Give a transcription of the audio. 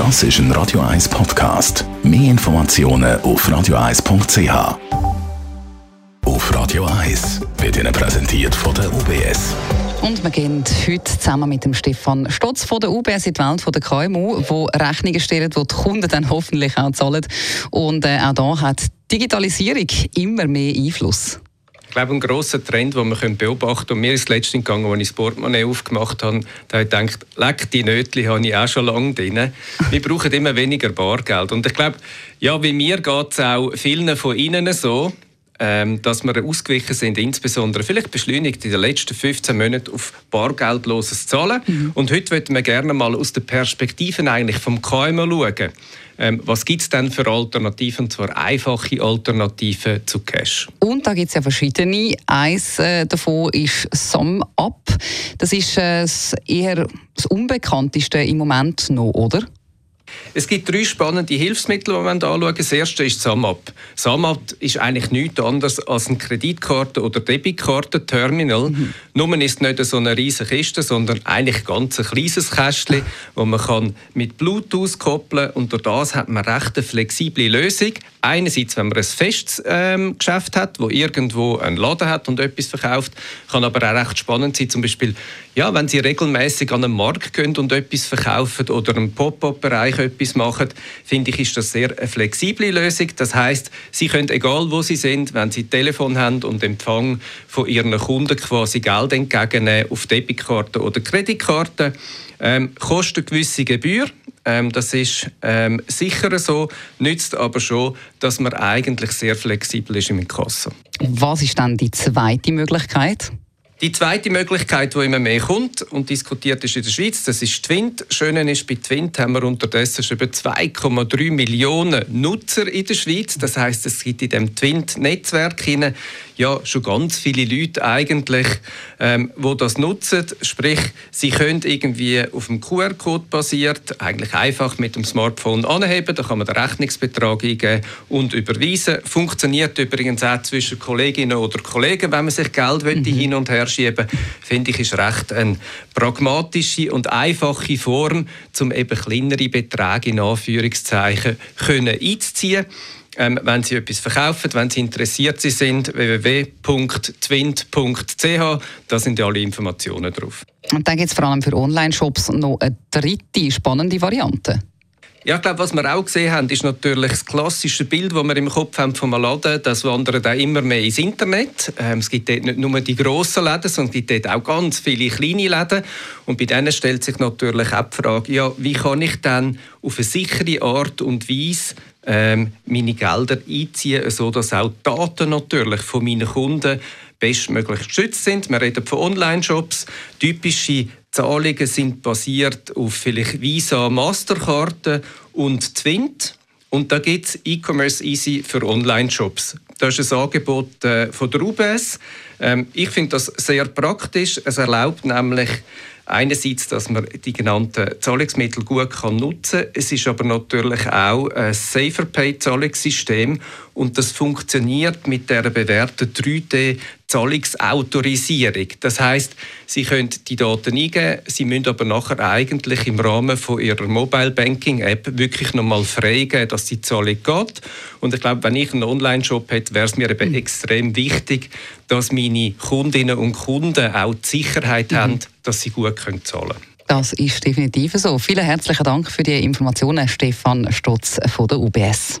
Das ist ein Radio 1 Podcast. Mehr Informationen auf radio1.ch. Auf Radio 1 wird Ihnen präsentiert von der UBS. Und wir gehen heute zusammen mit dem Stefan Stotz von der UBS in die Welt von der KMU, wo Rechnungen stellen, die die Kunden dann hoffentlich auch zahlen. Und äh, auch da hat Digitalisierung immer mehr Einfluss. Ich glaube, ein grosser Trend, den wir beobachten können, und mir ist letztens gegangen, als ich das Portemonnaie aufgemacht habe, da habe ich gedacht, leck, die Nötchen habe ich auch schon lange drin. Wir brauchen immer weniger Bargeld. Und ich glaube, ja, wie mir geht es auch vielen von Ihnen so, ähm, dass wir ausgewichen sind, insbesondere vielleicht beschleunigt in den letzten 15 Monaten auf bargeldloses Zahlen. Mhm. Und heute möchten wir gerne mal aus der Perspektive eigentlich vom KMU schauen. Ähm, was gibt es denn für Alternativen, und zwar einfache Alternativen zu Cash? Und da gibt es ja verschiedene. Eins äh, davon ist SumUp. Das ist äh, eher das Unbekannteste im Moment noch, oder? Es gibt drei spannende Hilfsmittel, die wir anschauen. Das erste ist SAMAP. SAMAP ist eigentlich nichts anderes als ein Kreditkarte- oder Debitkartenterminal. Mhm. Nur ist es nicht so eine riesige Kiste, sondern eigentlich ganz ein kleines Kästchen, das man kann mit Bluetooth koppeln kann. Und durch das hat man recht eine flexible Lösung. Einerseits, wenn man ein festes ähm, Geschäft hat, wo irgendwo einen Laden hat und etwas verkauft, kann aber auch recht spannend sein, zum Beispiel, ja, wenn Sie regelmäßig an einen Markt gehen und etwas verkaufen oder im Pop-up-Bereich etwas machen, finde ich, ist das sehr eine flexible Lösung. Das heißt, Sie können, egal wo Sie sind, wenn Sie Telefon haben und Empfang von Ihren Kunden quasi Geld entgegennehmen auf Debitkarte oder Kreditkarte, ähm, kostet gewisse Gebühr. Ähm, das ist ähm, sicher so, nützt aber schon, dass man eigentlich sehr flexibel ist im Inkasso. Was ist dann die zweite Möglichkeit? Die zweite Möglichkeit, die immer mehr kommt und diskutiert ist in der Schweiz, das ist Twint. Schöne ist, bei Twint haben wir unterdessen schon über 2,3 Millionen Nutzer in der Schweiz. Das heißt, es gibt in dem Twint-Netzwerk ja schon ganz viele Leute eigentlich, ähm, wo das nutzen. Sprich, sie können irgendwie auf dem QR-Code basiert, eigentlich einfach mit dem Smartphone anheben. Da kann man den Rechnungsbetrag eingeben und überweisen. Funktioniert übrigens auch zwischen Kolleginnen oder Kollegen, wenn man sich Geld mhm. hin und her schieben Finde ich, ist recht eine pragmatische und einfache Form, um eben kleinere Beträge in Anführungszeichen können einzuziehen ähm, wenn Sie etwas verkaufen, wenn Sie interessiert sind, www.twint.ch, da sind alle Informationen drauf. Und dann gibt es vor allem für Online-Shops noch eine dritte spannende Variante. Ja, ich glaube, was wir auch gesehen haben, ist natürlich das klassische Bild, das wir im Kopf haben vom Laden. Das wandert auch immer mehr ins Internet. Ähm, es gibt dort nicht nur die grossen Läden, sondern es gibt dort auch ganz viele kleine Läden. Und bei denen stellt sich natürlich auch die Frage, ja, wie kann ich dann auf eine sichere Art und Weise ähm, meine Gelder einziehen, sodass auch die Daten natürlich von meinen Kunden bestmöglich geschützt sind. Wir reden von Online-Shops. Typische Zahlungen sind basiert auf vielleicht Visa, Masterkarten und Twint. Und da gibt es E-Commerce Easy für Online-Shops. Das ist ein Angebot äh, von der UBS. Ähm, ich finde das sehr praktisch. Es erlaubt nämlich einerseits, dass man die genannten Zahlungsmittel gut nutzen kann. Es ist aber natürlich auch ein Safer Pay Zahlungssystem und das funktioniert mit der bewährten 3D Zahlungsautorisierung. Das heißt, Sie können die Daten eingeben, Sie müssen aber nachher eigentlich im Rahmen von Ihrer Mobile Banking App wirklich nochmal freigeben, dass die Zahlung geht. Und ich glaube, wenn ich einen Online-Shop hätte, wäre es mir eben mhm. extrem wichtig, dass meine Kundinnen und Kunden auch die Sicherheit mhm. haben, dass sie gut können zahlen können. Das ist definitiv so. Vielen herzlichen Dank für die Informationen, Stefan Stotz von der UBS.